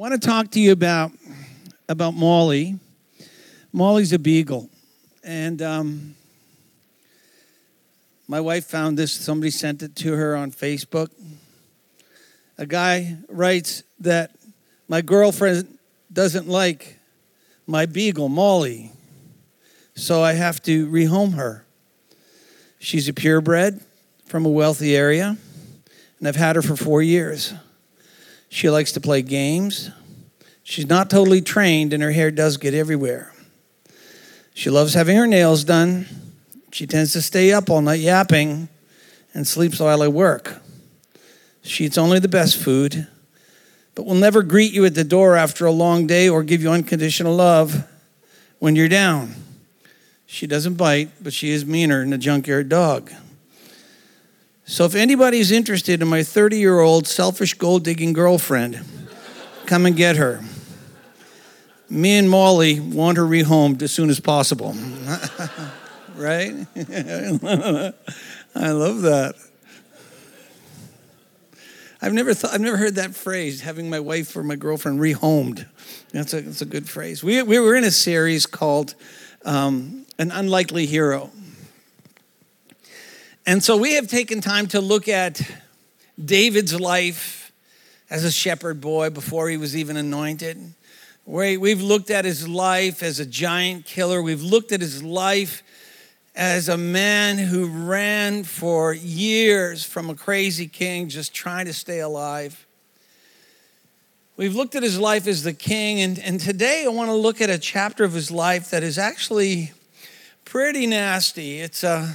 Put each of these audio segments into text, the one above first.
want to talk to you about about Molly. Molly's a beagle, and um, my wife found this. Somebody sent it to her on Facebook. A guy writes that my girlfriend doesn't like my beagle, Molly, so I have to rehome her. She's a purebred from a wealthy area, and I've had her for four years. She likes to play games. She's not totally trained, and her hair does get everywhere. She loves having her nails done. She tends to stay up all night yapping and sleeps while I work. She eats only the best food, but will never greet you at the door after a long day or give you unconditional love when you're down. She doesn't bite, but she is meaner than a junkyard dog. So if anybody's interested in my 30 year old selfish gold digging girlfriend, come and get her. Me and Molly want her rehomed as soon as possible. right? I love that. I've never thought, I've never heard that phrase, having my wife or my girlfriend rehomed. That's a, that's a good phrase. We, we were in a series called um, An Unlikely Hero. And so we have taken time to look at David's life as a shepherd boy before he was even anointed. We've looked at his life as a giant killer. We've looked at his life as a man who ran for years from a crazy king just trying to stay alive. We've looked at his life as the king, and, and today I want to look at a chapter of his life that is actually pretty nasty. It's a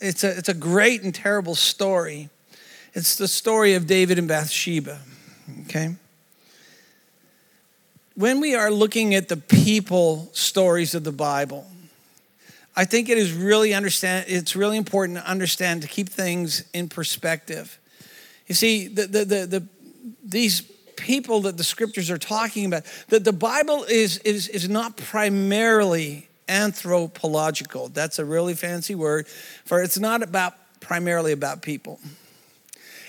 it's a, it's a great and terrible story. It's the story of David and Bathsheba, okay? When we are looking at the people stories of the Bible, I think it is really understand it's really important to understand to keep things in perspective. You see, the, the, the, the these people that the scriptures are talking about, that the Bible is, is, is not primarily anthropological. That's a really fancy word for it's not about primarily about people.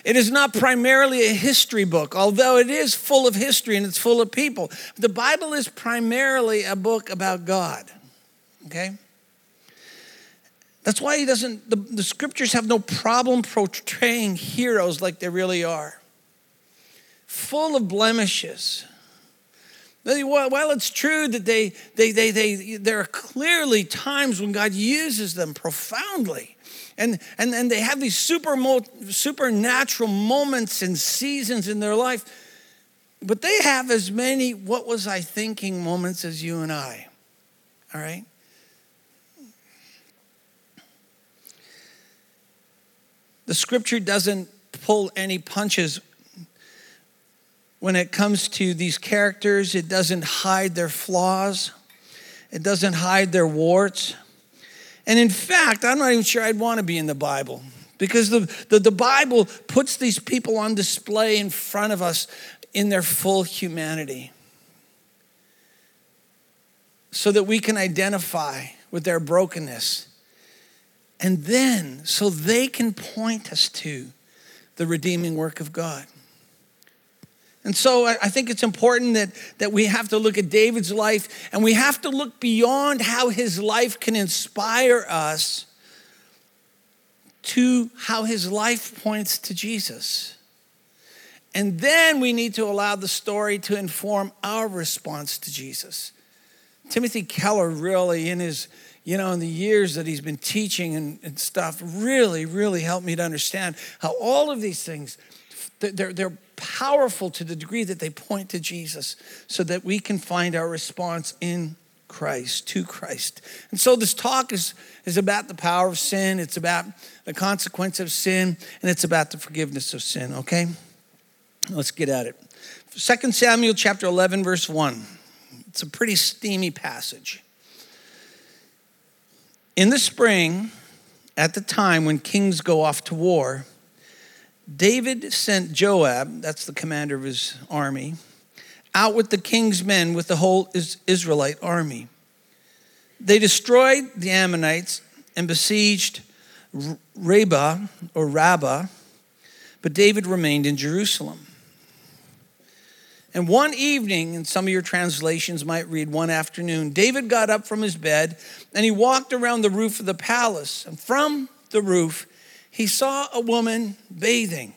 It is not primarily a history book, although it is full of history and it's full of people. The Bible is primarily a book about God. Okay? That's why he doesn't, the, the scriptures have no problem portraying heroes like they really are. Full of blemishes while it's true that they, they, they, they, there are clearly times when God uses them profoundly, and, and, and they have these super, supernatural moments and seasons in their life, but they have as many what was I thinking moments as you and I. All right? The scripture doesn't pull any punches when it comes to these characters, it doesn't hide their flaws, it doesn't hide their warts. And in fact, I'm not even sure I'd want to be in the Bible because the, the, the, Bible puts these people on display in front of us in their full humanity so that we can identify with their brokenness. And then, so they can point us to the redeeming work of God. And so I think it's important that, that we have to look at David's life and we have to look beyond how his life can inspire us to how his life points to Jesus. And then we need to allow the story to inform our response to Jesus. Timothy Keller really, in his, you know, in the years that he's been teaching and, and stuff, really, really helped me to understand how all of these things, they're, they're powerful to the degree that they point to Jesus so that we can find our response in Christ, to Christ. And so this talk is, is about the power of sin, it's about the consequence of sin, and it's about the forgiveness of sin, okay? Let's get at it. 2 Samuel chapter 11, verse 1. It's a pretty steamy passage. In the spring, at the time when kings go off to war, David sent Joab, that's the commander of his army, out with the king's men with the whole Israelite army. They destroyed the Ammonites and besieged Rabbah or Rabbah, but David remained in Jerusalem. And one evening, and some of your translations might read one afternoon, David got up from his bed and he walked around the roof of the palace. And from the roof, he saw a woman bathing.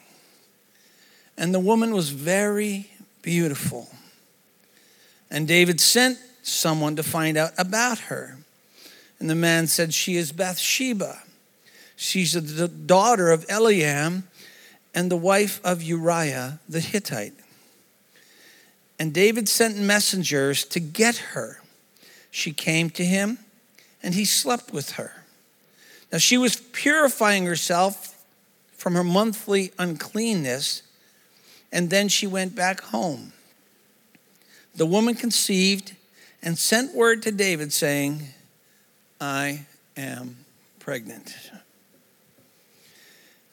And the woman was very beautiful. And David sent someone to find out about her. And the man said, She is Bathsheba. She's the daughter of Eliam and the wife of Uriah the Hittite. And David sent messengers to get her. She came to him, and he slept with her. Now she was purifying herself from her monthly uncleanness, and then she went back home. The woman conceived and sent word to David saying, I am pregnant.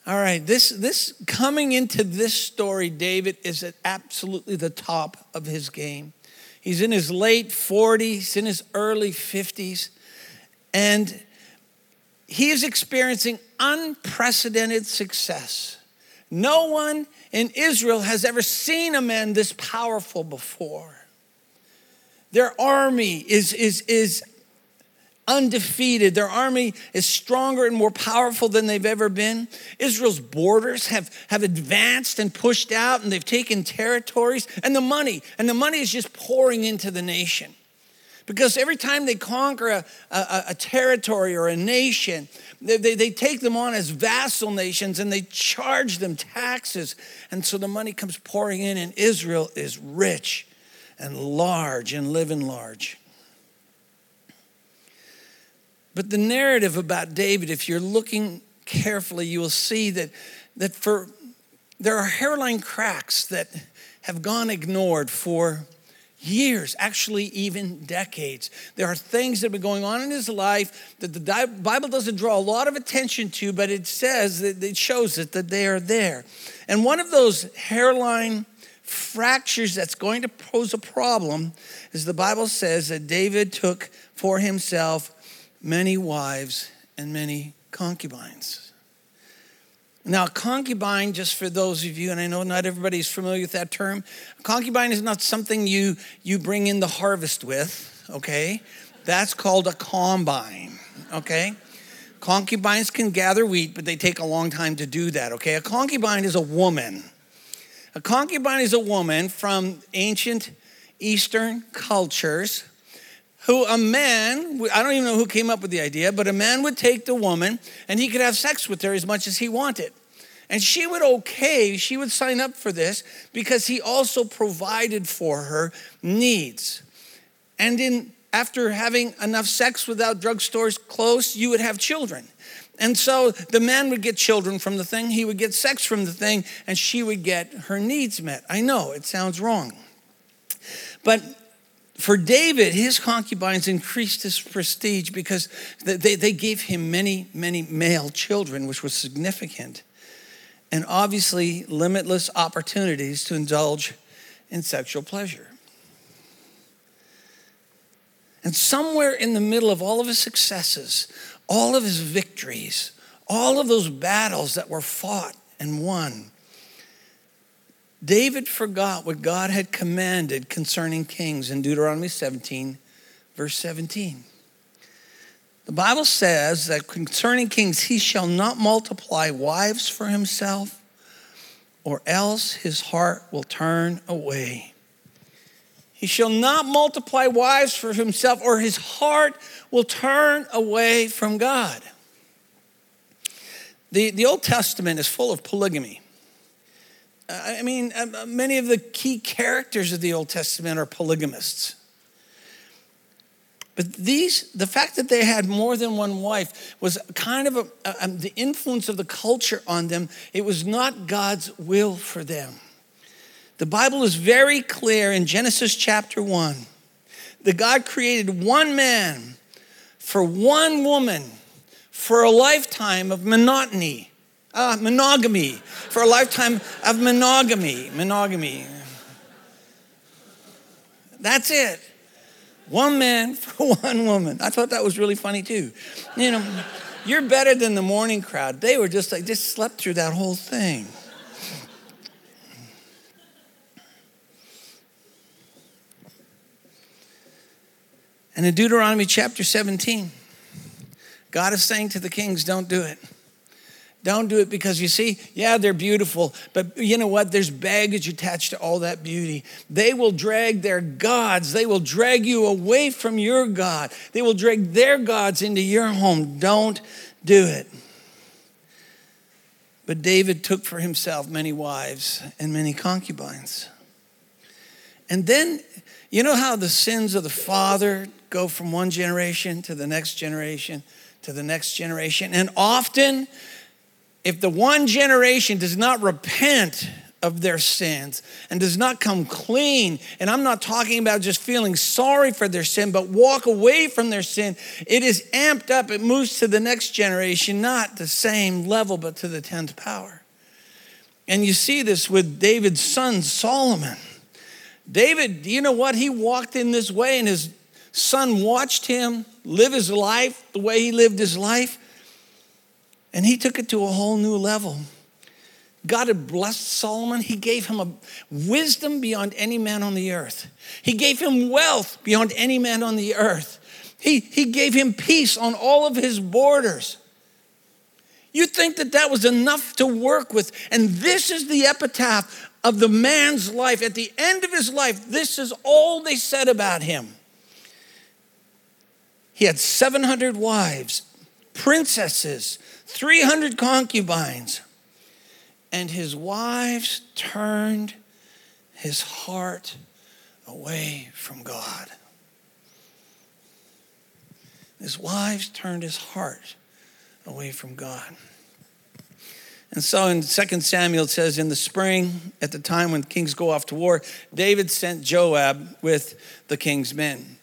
All right, this, this coming into this story, David is at absolutely the top of his game. He's in his late 40s, in his early 50s, and he is experiencing unprecedented success. No one in Israel has ever seen a man this powerful before. Their army is, is, is undefeated. Their army is stronger and more powerful than they've ever been. Israel's borders have, have advanced and pushed out, and they've taken territories, and the money, and the money is just pouring into the nation. Because every time they conquer a, a, a territory or a nation, they, they, they take them on as vassal nations and they charge them taxes. And so the money comes pouring in, and Israel is rich and large and living large. But the narrative about David, if you're looking carefully, you will see that, that for there are hairline cracks that have gone ignored for years, actually, even decades. There are things that have been going on in his life that the Bible doesn't draw a lot of attention to, but it says that it shows it that they are there. And one of those hairline fractures that's going to pose a problem is the Bible says that David took for himself many wives and many concubines. Now, concubine, just for those of you, and I know not everybody's familiar with that term, concubine is not something you, you bring in the harvest with, okay? That's called a combine, okay? Concubines can gather wheat, but they take a long time to do that, okay? A concubine is a woman. A concubine is a woman from ancient Eastern cultures who a man, I don't even know who came up with the idea, but a man would take the woman and he could have sex with her as much as he wanted. And she would okay, she would sign up for this because he also provided for her needs. And in after having enough sex without drugstores close, you would have children. And so the man would get children from the thing, he would get sex from the thing, and she would get her needs met. I know it sounds wrong. But for David, his concubines increased his prestige because they, they gave him many, many male children, which was significant, and obviously limitless opportunities to indulge in sexual pleasure. And somewhere in the middle of all of his successes, all of his victories, all of those battles that were fought and won, David forgot what God had commanded concerning kings in Deuteronomy 17, verse 17. The Bible says that concerning kings, he shall not multiply wives for himself, or else his heart will turn away. He shall not multiply wives for himself, or his heart will turn away from God. The, the Old Testament is full of polygamy. I mean, um, uh, many of the key characters of the Old Testament are polygamists. But these, the fact that they had more than one wife was kind of a, a, um, the influence of the culture on them. It was not God's will for them. The Bible is very clear in Genesis chapter 1 that God created one man for one woman for a lifetime of monotony uh, monogamy, for a lifetime of monogamy, monogamy. That's it. One man for one woman. I thought that was really funny too. You know, you're better than the morning crowd. They were just like, just slept through that whole thing. And in Deuteronomy chapter 17, God is saying to the kings, don't do it. Don't do it because you see, yeah, they're beautiful, but you know what? There's baggage attached to all that beauty. They will drag their gods, they will drag you away from your God, they will drag their gods into your home. Don't do it. But David took for himself many wives and many concubines. And then, you know how the sins of the father go from one generation to the next generation to the next generation? And often, if the one generation does not repent of their sins and does not come clean, and I'm not talking about just feeling sorry for their sin, but walk away from their sin, it is amped up. It moves to the next generation, not the same level, but to the 10th power. And you see this with David's son, Solomon. David, you know what? He walked in this way, and his son watched him live his life the way he lived his life. And he took it to a whole new level. God had blessed Solomon. He gave him a wisdom beyond any man on the earth. He gave him wealth beyond any man on the earth. He, he gave him peace on all of his borders. You think that that was enough to work with. And this is the epitaph of the man's life. At the end of his life, this is all they said about him. He had 700 wives, princesses, 300 concubines and his wives turned his heart away from God. His wives turned his heart away from God. And so in 2 Samuel, it says, In the spring, at the time when kings go off to war, David sent Joab with the king's men.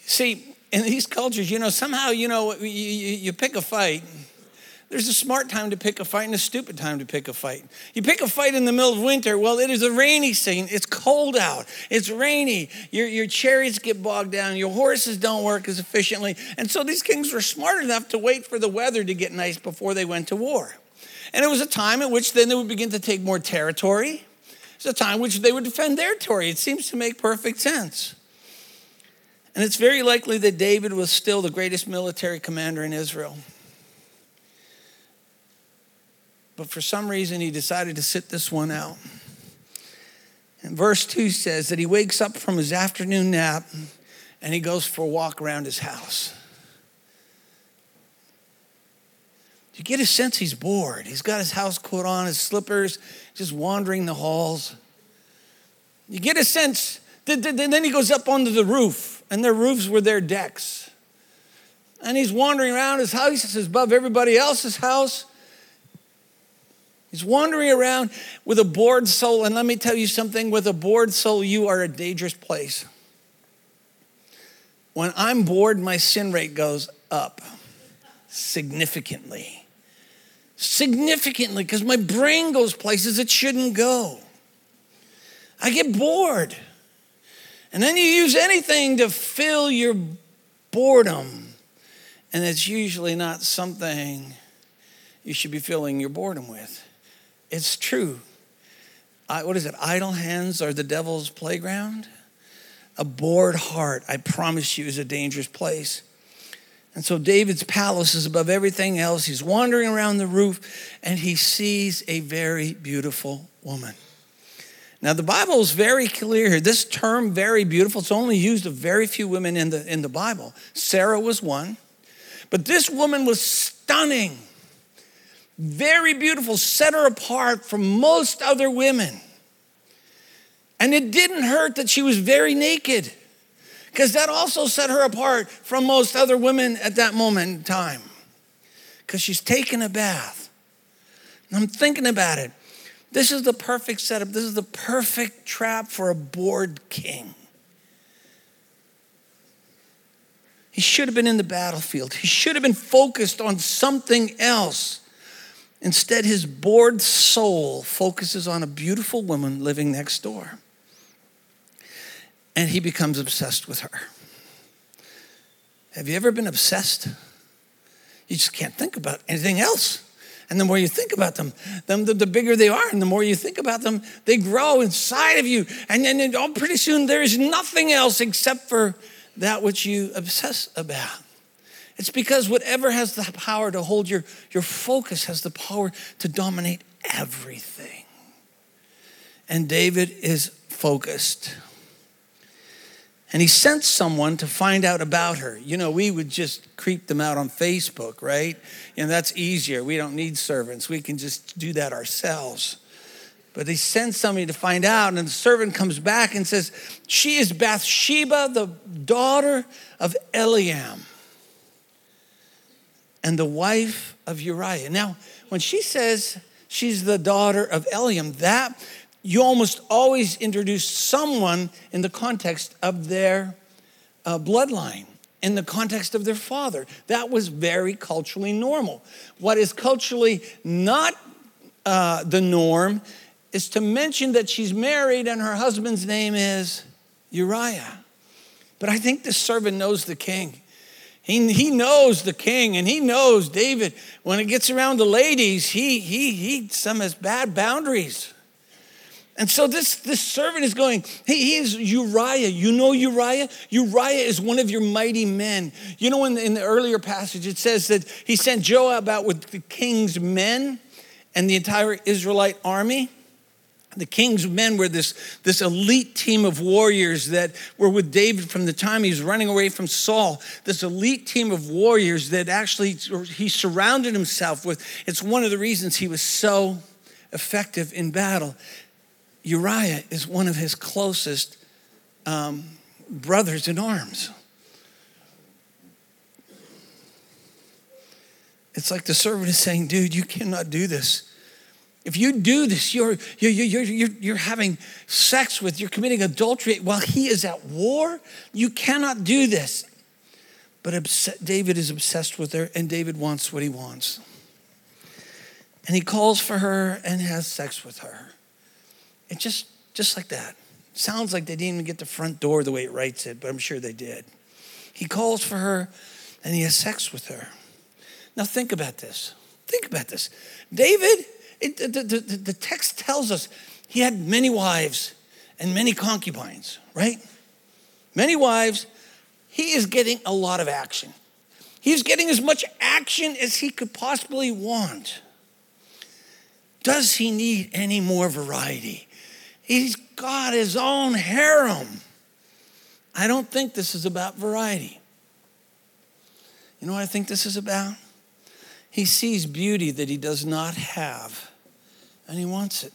See, in these cultures, you know, somehow, you know, you, you pick a fight there's a smart time to pick a fight and a stupid time to pick a fight. You pick a fight in the middle of winter, well, it is a rainy scene. It's cold out. It's rainy. Your, your chariots get bogged down. Your horses don't work as efficiently. And so these kings were smart enough to wait for the weather to get nice before they went to war. And it was a time at which then they would begin to take more territory. It's a time which they would defend their territory. It seems to make perfect sense. And it's very likely that David was still the greatest military commander in Israel. But for some reason, he decided to sit this one out. And verse 2 says that he wakes up from his afternoon nap and he goes for a walk around his house. You get a sense he's bored. He's got his house coat on, his slippers, just wandering the halls. You get a sense, then he goes up onto the roof, and their roofs were their decks. And he's wandering around his house, above everybody else's house. He's wandering around with a bored soul. And let me tell you something with a bored soul, you are a dangerous place. When I'm bored, my sin rate goes up significantly. Significantly, because my brain goes places it shouldn't go. I get bored. And then you use anything to fill your boredom. And it's usually not something you should be filling your boredom with. It's true. I, what is it? Idle hands are the devil's playground. A bored heart, I promise you, is a dangerous place. And so David's palace is above everything else. He's wandering around the roof and he sees a very beautiful woman. Now, the Bible is very clear here. This term, very beautiful, it's only used of very few women in the, in the Bible. Sarah was one, but this woman was stunning very beautiful, set her apart from most other women. And it didn't hurt that she was very naked, because that also set her apart from most other women at that moment in time, because she's taken a bath. And I'm thinking about it. This is the perfect setup, this is the perfect trap for a bored king. He should have been in the battlefield. He should have been focused on something else. Instead, his bored soul focuses on a beautiful woman living next door. And he becomes obsessed with her. Have you ever been obsessed? You just can't think about anything else. And the more you think about them, them the, the, bigger they are. And the more you think about them, they grow inside of you. And then oh, pretty soon there is nothing else except for that which you obsess about. It's because whatever has the power to hold your, your focus has the power to dominate everything. And David is focused. And he sent someone to find out about her. You know, we would just creep them out on Facebook, right? And that's easier. We don't need servants, we can just do that ourselves. But he sends somebody to find out, and the servant comes back and says, She is Bathsheba, the daughter of Eliam, and the wife of Uriah. Now, when she says she's the daughter of Eliam, that you almost always introduce someone in the context of their uh, bloodline, in the context of their father. That was very culturally normal. What is culturally not uh, the norm is to mention that she's married and her husband's name is Uriah. But I think this servant knows the king. He, he knows the king and he knows David. When it gets around the ladies, he, he, he some has bad boundaries. And so this, this servant is going, hey, he is Uriah. You know Uriah? Uriah is one of your mighty men. You know, in the, in the earlier passage, it says that he sent Joab out with the king's men and the entire Israelite army. The king's men were this, this elite team of warriors that were with David from the time he was running away from Saul. This elite team of warriors that actually he surrounded himself with. It's one of the reasons he was so effective in battle. Uriah is one of his closest um, brothers in arms. It's like the servant is saying, dude, you cannot do this. If you do this, you're, you're, you're, you're, you're having sex with, you're committing adultery while he is at war. You cannot do this. But David is obsessed with her, and David wants what he wants. And he calls for her and has sex with her. And just, just like that. Sounds like they didn't even get the front door the way it writes it, but I'm sure they did. He calls for her and he has sex with her. Now, think about this. Think about this. David it, the, the, the text tells us he had many wives and many concubines, right? Many wives. He is getting a lot of action. He's getting as much action as he could possibly want. Does he need any more variety? He's got his own harem. I don't think this is about variety. You know what I think this is about? He sees beauty that he does not have, and he wants it.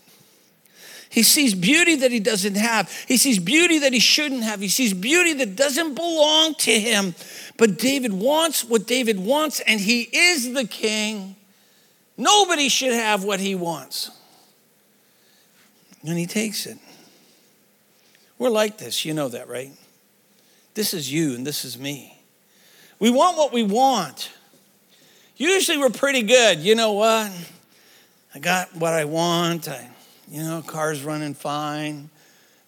He sees beauty that he doesn't have. He sees beauty that he shouldn't have. He sees beauty that doesn't belong to him. But David wants what David wants, and he is the king. Nobody should have what he wants. And he takes it. We're like this. You know that, right? This is you, and this is me. We want what we want. Usually we're pretty good. You know what? I got what I want. I, you know, car's running fine.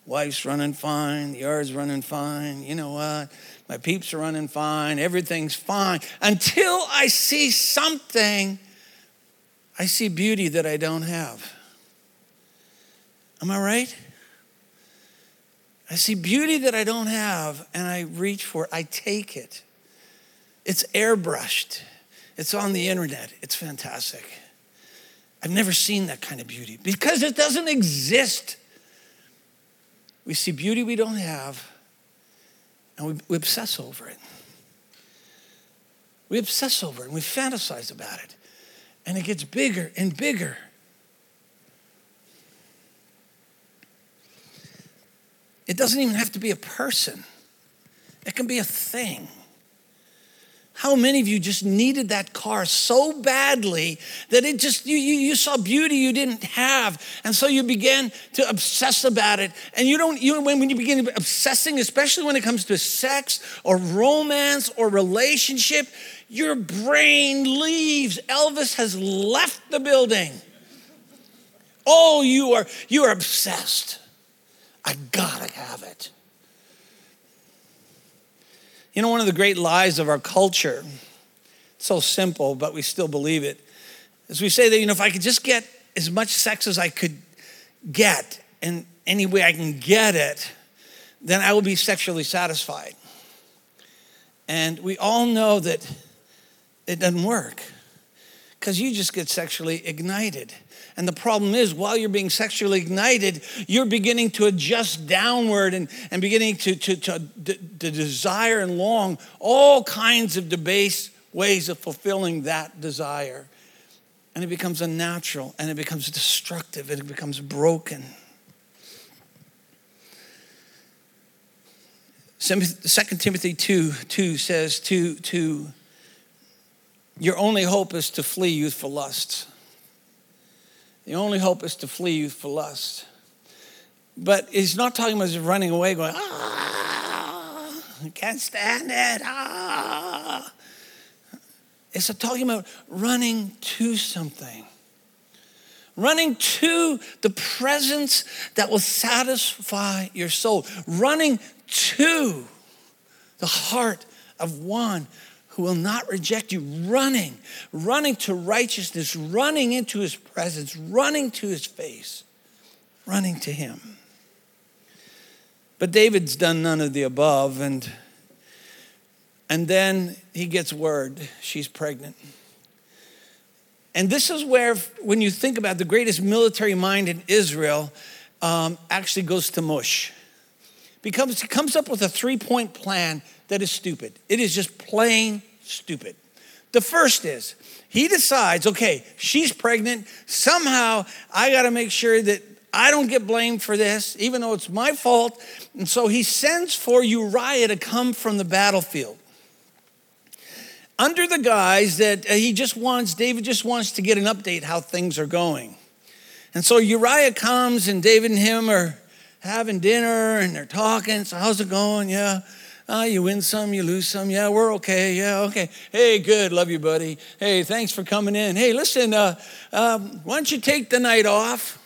Wife's running fine. The yard's running fine. You know what? My peeps are running fine. Everything's fine. Until I see something, I see beauty that I don't have. Am I right? I see beauty that I don't have and I reach for it. I take it. It's airbrushed. It's on the internet. It's fantastic. I've never seen that kind of beauty because it doesn't exist. We see beauty we don't have and we, we obsess over it. We obsess over it and we fantasize about it. And it gets bigger and bigger. It doesn't even have to be a person, it can be a thing. How many of you just needed that car so badly that it just, you, you, you, saw beauty you didn't have. And so you began to obsess about it. And you don't, you, when, when you begin obsessing, especially when it comes to sex or romance or relationship, your brain leaves. Elvis has left the building. Oh, you are, you are obsessed. I gotta have it. You know, one of the great lies of our culture—it's so simple, but we still believe it, is we say that, you know, if I could just get as much sex as I could get, and any way I can get it, then I will be sexually satisfied. And we all know that it doesn't work because you just get sexually ignited. And the problem is, while you're being sexually ignited, you're beginning to adjust downward and, and beginning to, to, to, to desire and long all kinds of debased ways of fulfilling that desire. And it becomes unnatural and it becomes destructive and it becomes broken. 2 Timothy 2 2 says, to, to, Your only hope is to flee youthful lusts. The only hope is to flee youthful lust. But he's not talking about just running away, going, ah, I can't stand it. Ah. It's talking about running to something. Running to the presence that will satisfy your soul. Running to the heart of one will not reject you. Running, running to righteousness, running into his presence, running to his face, running to him. But David's done none of the above, and and then he gets word she's pregnant. And this is where, when you think about the greatest military mind in Israel, um, actually goes to mush. Becomes, comes up with a three point plan that is stupid. It is just plain stupid. The first is he decides, okay, she's pregnant. Somehow I got to make sure that I don't get blamed for this, even though it's my fault. And so he sends for Uriah to come from the battlefield under the guise that uh, he just wants, David just wants to get an update how things are going. And so Uriah comes, and David and him are having dinner, and they're talking. So, how's it going? Yeah. Uh, you win some, you lose some. Yeah, we're okay. Yeah, okay. Hey, good. Love you, buddy. Hey, thanks for coming in. Hey, listen, uh, um, why don't you take the night off?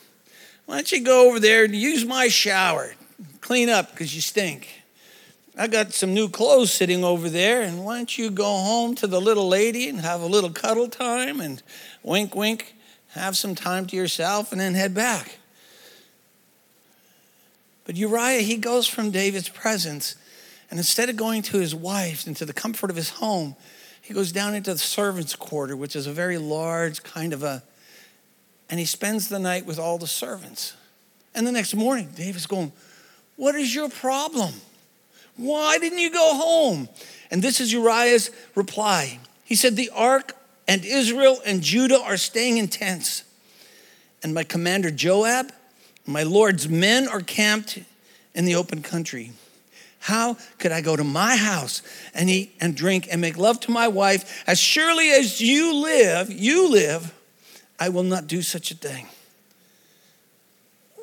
Why don't you go over there and use my shower? Clean up because you stink. I got some new clothes sitting over there, and why don't you go home to the little lady and have a little cuddle time and wink, wink, have some time to yourself, and then head back. But Uriah, he goes from David's presence, and instead of going to his wife and to the comfort of his home, he goes down into the servants' quarter, which is a very large kind of a, and he spends the night with all the servants. And the next morning, David's going, What is your problem? Why didn't you go home? And this is Uriah's reply. He said, The ark and Israel and Judah are staying in tents. And my commander Joab, my Lord's men are camped in the open country. How could I go to my house and eat and drink and make love to my wife? As surely as you live, you live, I will not do such a thing.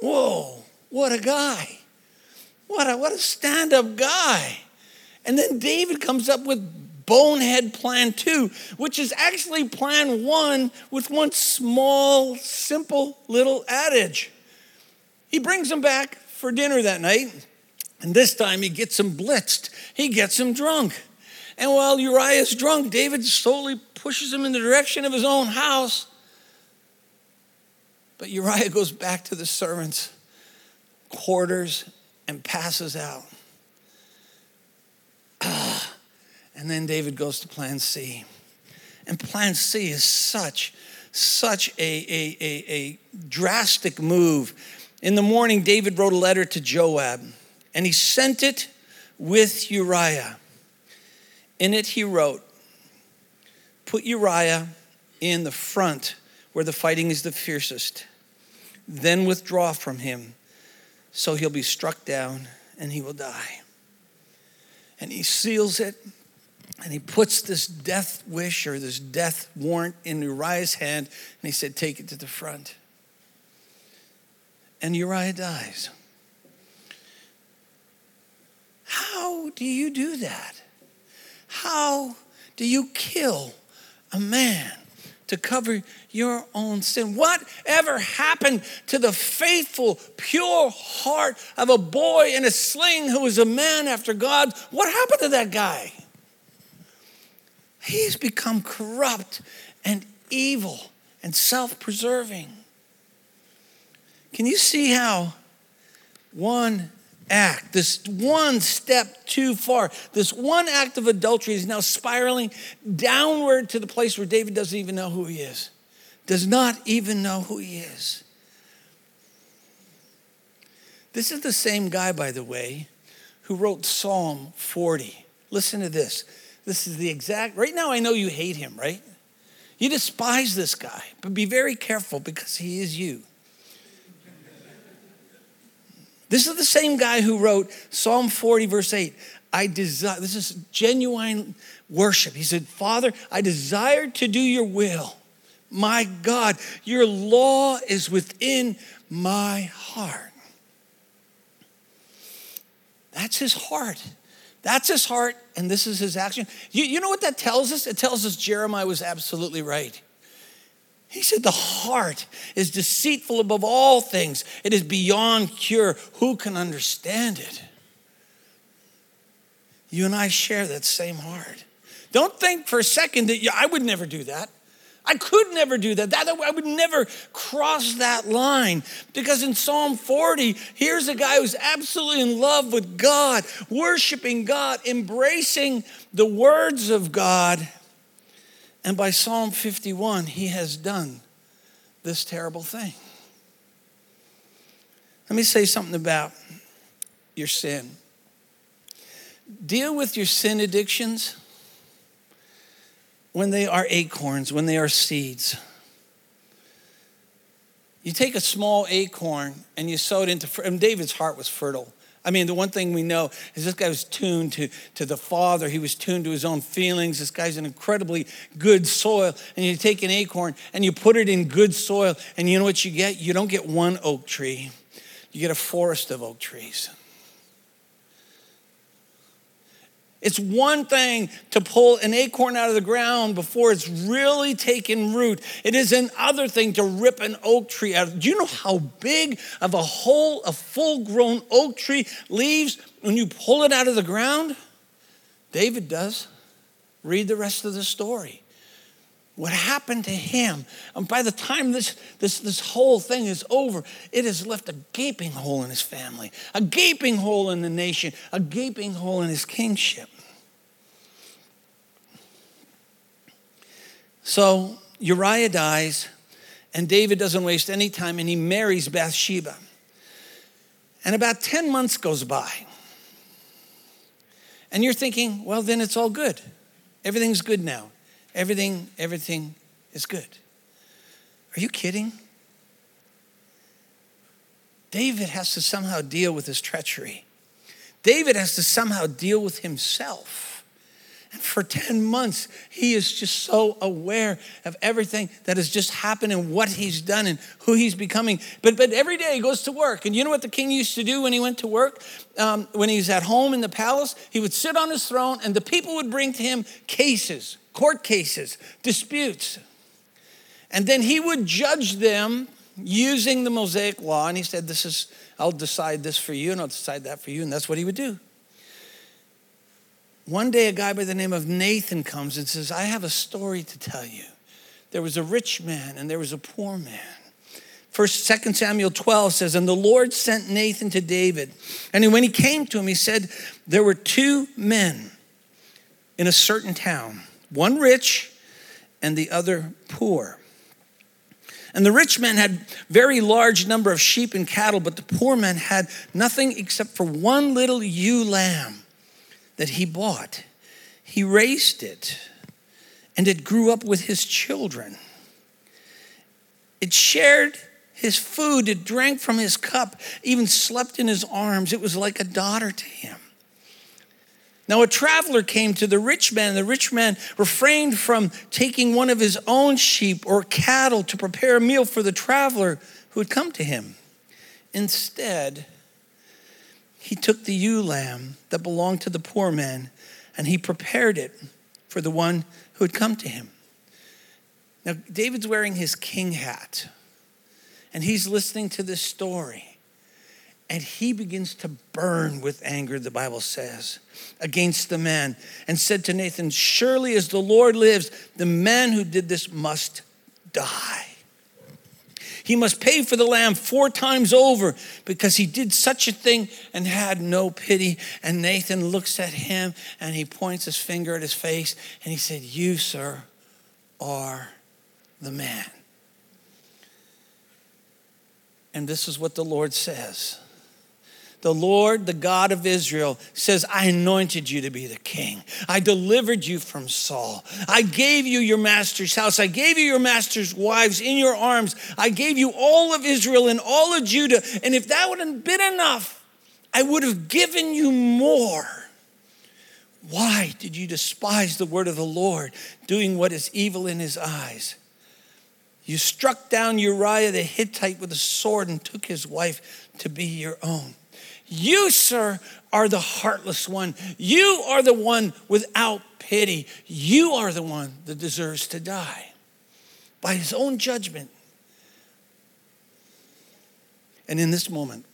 Whoa, what a guy. What a, what a stand up guy. And then David comes up with bonehead plan two, which is actually plan one with one small, simple little adage. He brings them back for dinner that night, and this time he gets him blitzed, he gets him drunk. And while Uriah's drunk, David slowly pushes him in the direction of his own house. But Uriah goes back to the servants' quarters and passes out. And then David goes to plan C. And plan C is such, such a, a, a, a drastic move. In the morning, David wrote a letter to Joab, and he sent it with Uriah. In it, he wrote, Put Uriah in the front where the fighting is the fiercest, then withdraw from him so he'll be struck down and he will die. And he seals it and he puts this death wish or this death warrant in Uriah's hand and he said, Take it to the front. And Uriah dies. How do you do that? How do you kill a man to cover your own sin. Whatever happened to the faithful, pure heart of a boy in a sling who was a man after God? What happened to that guy? He's become corrupt and evil and self preserving. Can you see how one act, this one step too far, this one act of adultery is now spiraling downward to the place where David doesn't even know who he is, does not even know who he is. This is the same guy, by the way, who wrote Psalm 40. Listen to this. This is the exact, right now I know you hate him, right? You despise this guy, but be very careful because he is you. This is the same guy who wrote Psalm 40, verse 8. I desire, this is genuine worship. He said, Father, I desire to do your will. My God, your law is within my heart. That's his heart. That's his heart, and this is his action. You, you know what that tells us? It tells us Jeremiah was absolutely right. He said, The heart is deceitful above all things, it is beyond cure. Who can understand it? You and I share that same heart. Don't think for a second that I would never do that. I could never do that. that. I would never cross that line because in Psalm 40, here's a guy who's absolutely in love with God, worshiping God, embracing the words of God. And by Psalm 51, he has done this terrible thing. Let me say something about your sin. Deal with your sin addictions when they are acorns, when they are seeds. You take a small acorn and you sow it into, and David's heart was fertile. I mean, the one thing we know is this guy was tuned to, to the Father. He was tuned to his own feelings. This guy's an incredibly good soil. And you take an acorn and you put it in good soil, and you know what you get? You don't get one oak tree, you get a forest of oak trees. It's one thing to pull an acorn out of the ground before it's really taken root. It is another thing to rip an oak tree out. Do you know how big of a hole a full grown oak tree leaves when you pull it out of the ground? David does. Read the rest of the story. What happened to him? And by the time this, this, this whole thing is over, it has left a gaping hole in his family, a gaping hole in the nation, a gaping hole in his kingship. So Uriah dies, and David doesn't waste any time, and he marries Bathsheba. And about 10 months goes by. And you're thinking, well, then it's all good. Everything's good now. Everything, everything is good. Are you kidding? David has to somehow deal with his treachery. David has to somehow deal with himself. And for 10 months, he is just so aware of everything that has just happened and what he's done and who he's becoming. But, but every day he goes to work. And you know what the king used to do when he went to work? Um, when he was at home in the palace, he would sit on his throne and the people would bring to him cases, court cases, disputes. And then he would judge them using the Mosaic law. And he said, This is, I'll decide this for you and I'll decide that for you. And that's what he would do. One day, a guy by the name of Nathan comes and says, I have a story to tell you. There was a rich man and there was a poor man. First, 2 Samuel 12 says, And the Lord sent Nathan to David. And when he came to him, he said, There were two men in a certain town, one rich and the other poor. And the rich man had very large number of sheep and cattle, but the poor man had nothing except for one little ewe lamb that he bought. He raised it, and it grew up with his children. It shared his food, it drank from his cup, even slept in his arms. It was like a daughter to him. Now, a traveler came to the rich man. The rich man refrained from taking one of his own sheep or cattle to prepare a meal for the traveler who had come to him. Instead, he took the ewe lamb that belonged to the poor man and he prepared it for the one who had come to him. Now, David's wearing his king hat and he's listening to this story. And he begins to burn with anger, the Bible says, against the man, and said to Nathan, Surely as the Lord lives, the man who did this must die. He must pay for the lamb four times over because he did such a thing and had no pity. And Nathan looks at him and he points his finger at his face and he said, You, sir, are the man. And this is what the Lord says the Lord, the God of Israel, says, I anointed you to be the king. I delivered you from Saul. I gave you your master's house. I gave you your master's wives in your arms. I gave you all of Israel and all of Judah. And if that wouldn't been enough, I would have given you more. Why did you despise the word of the Lord, doing what is evil in his eyes? You struck down Uriah the Hittite with a sword and took his wife to be your own. You, sir, are the heartless one. You are the one without pity. You are the one that deserves to die by his own judgment. And in this moment,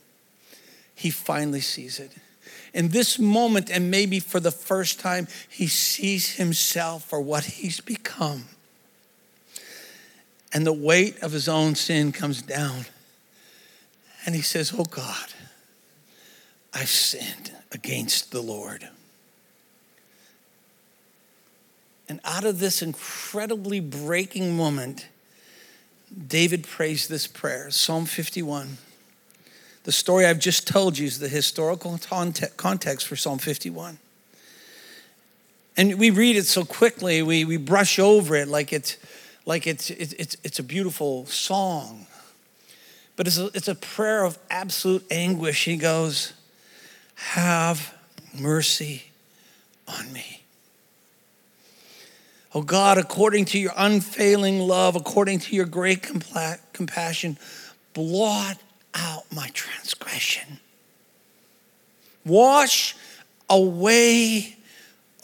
he finally sees it. In this moment, and maybe for the first time, he sees himself for what he's become. And the weight of his own sin comes down. And he says, Oh God, I've sinned against the Lord. And out of this incredibly breaking moment, David prays this prayer Psalm 51. The story I've just told you is the historical context for Psalm 51. And we read it so quickly, we, we brush over it like it's, like it's, it's, it's a beautiful song. But it's a, it's a prayer of absolute anguish. He goes, have mercy on me. Oh God, according to your unfailing love, according to your great compassion, blot out my transgression. Wash away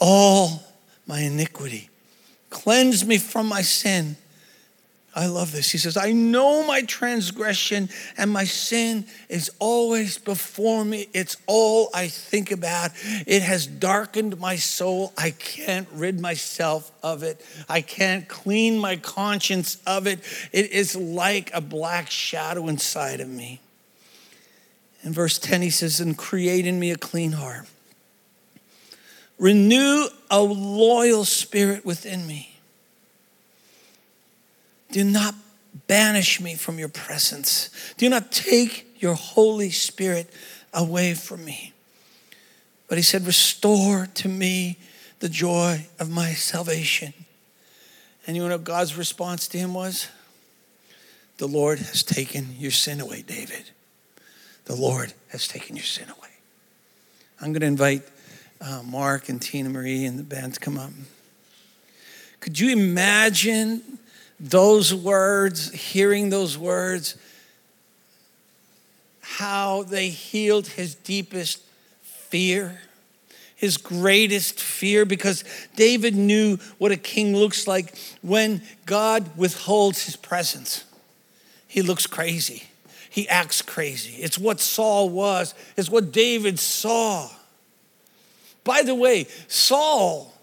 all my iniquity. Cleanse me from my sin I love this. He says, I know my transgression and my sin is always before me. It's all I think about. It has darkened my soul. I can't rid myself of it. I can't clean my conscience of it. It is like a black shadow inside of me. In verse 10, he says, And create in me a clean heart, renew a loyal spirit within me. Do not banish me from your presence. Do not take your Holy Spirit away from me. But he said, Restore to me the joy of my salvation. And you know God's response to him was? The Lord has taken your sin away, David. The Lord has taken your sin away. I'm going to invite uh, Mark and Tina Marie and the band to come up. Could you imagine those words, hearing those words, how they healed his deepest fear, his greatest fear, because David knew what a king looks like when God withholds his presence. He looks crazy, he acts crazy. It's what Saul was, it's what David saw. By the way, Saul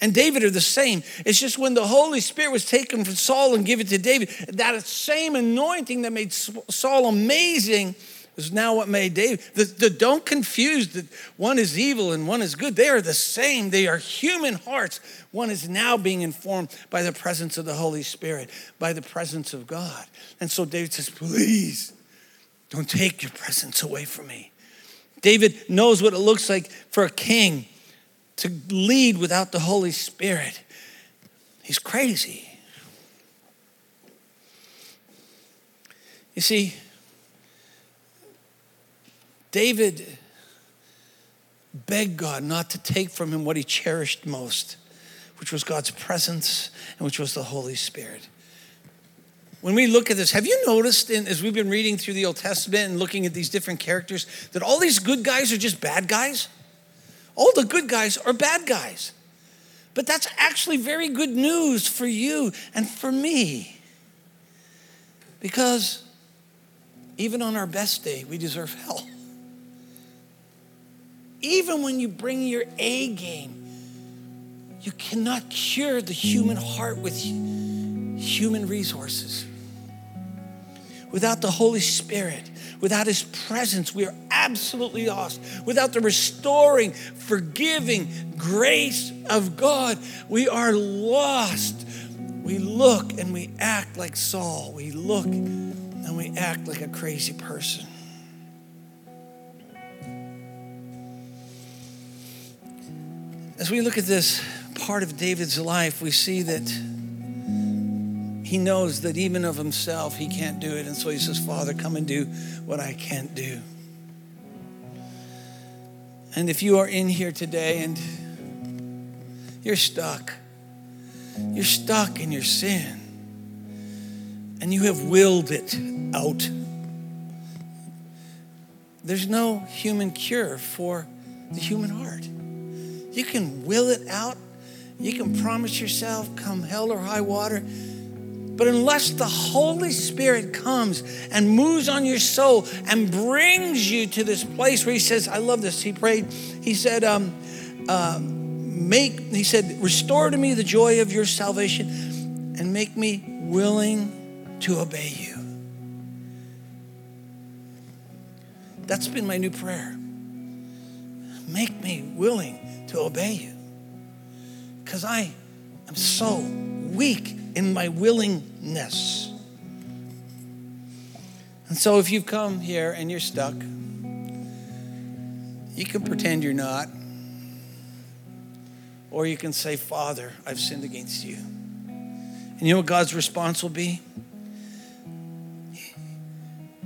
and David are the same. It's just when the Holy Spirit was taken from Saul and given to David, that same anointing that made Saul amazing was now what made David. The, the, don't confuse that one is evil and one is good. They are the same. They are human hearts. One is now being informed by the presence of the Holy Spirit, by the presence of God. And so David says, Please don't take your presence away from me. David knows what it looks like for a king to lead without the Holy Spirit. He's crazy. You see, David begged God not to take from him what he cherished most, which was God's presence and which was the Holy Spirit. When we look at this, have you noticed in, as we've been reading through the Old Testament and looking at these different characters that all these good guys are just bad guys? All the good guys are bad guys. But that's actually very good news for you and for me. Because even on our best day, we deserve hell. Even when you bring your A game, you cannot cure the human heart with human resources. Without the Holy Spirit, without His presence, we are absolutely lost. Without the restoring, forgiving grace of God, we are lost. We look and we act like Saul. We look and we act like a crazy person. As we look at this part of David's life, we see that he knows that even of himself, he can't do it. And so he says, Father, come and do what I can't do. And if you are in here today and you're stuck, you're stuck in your sin, and you have willed it out, there's no human cure for the human heart. You can will it out. You can promise yourself, come hell or high water. But unless the Holy Spirit comes and moves on your soul and brings you to this place where He says, I love this. He prayed, He said, um, uh, make, He said, restore to me the joy of your salvation and make me willing to obey you. That's been my new prayer. Make me willing to obey you. Because I am so weak in my willingness. And so if you've come here and you're stuck, you can pretend you're not. Or you can say, Father, I've sinned against you. And you know what God's response will be?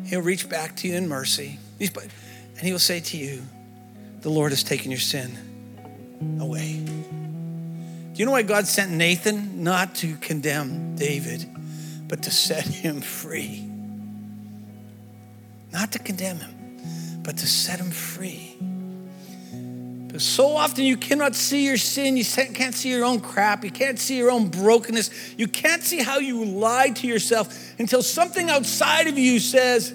He'll reach back to you in mercy. And he will say to you, The Lord has taken your sin away. Do you know why God sent Nathan? Not to condemn David, but to set him free. Not to condemn him, but to set him free. Because so often you cannot see your sin, you can't see your own crap, you can't see your own brokenness, you can't see how you lied to yourself until something outside of you says,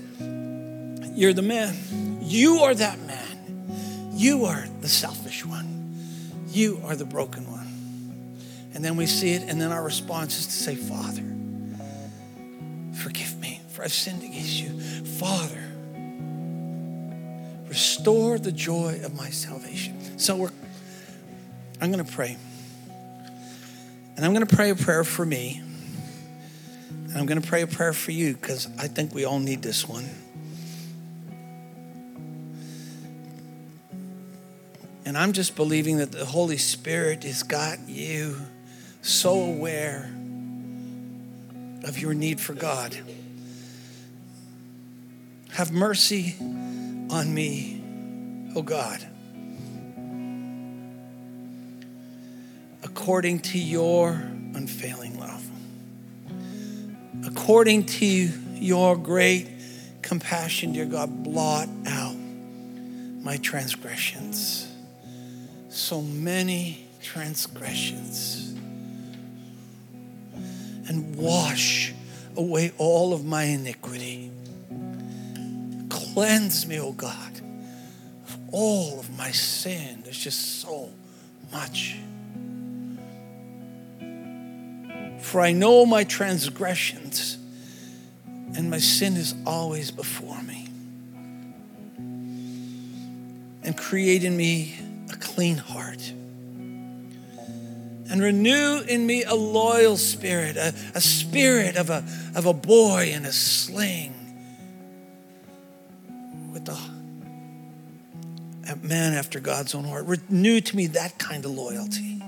You're the man. You are that man. You are the selfish one. You are the broken one. And then we see it, and then our response is to say, Father, forgive me, for I've sinned against you. Father, restore the joy of my salvation. So we're, I'm going to pray. And I'm going to pray a prayer for me. And I'm going to pray a prayer for you because I think we all need this one. And I'm just believing that the Holy Spirit has got you so aware of your need for God. Have mercy on me, O God, according to your unfailing love, according to your great compassion, dear God, blot out my transgressions. So many transgressions and wash away all of my iniquity. Cleanse me, O oh God, of all of my sin. There's just so much. For I know my transgressions, and my sin is always before me. And create in me a clean heart and renew in me a loyal spirit, a, a spirit of a, of a boy in a sling with a, a man after God's own heart. Renew to me that kind of loyalty.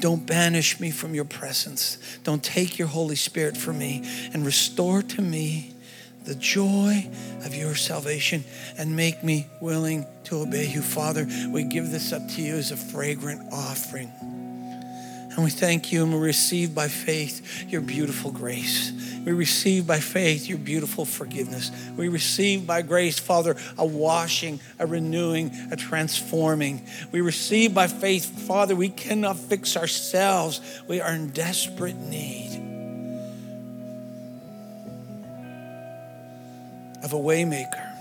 Don't banish me from your presence. Don't take your Holy Spirit from me and restore to me the joy of your salvation and make me willing to obey you. Father, we give this up to you as a fragrant offering. And we thank you and we receive by faith your beautiful grace. We receive by faith your beautiful forgiveness. We receive by grace, Father, a washing, a renewing, a transforming. We receive by faith, Father, we cannot fix ourselves. We are in desperate need of a waymaker.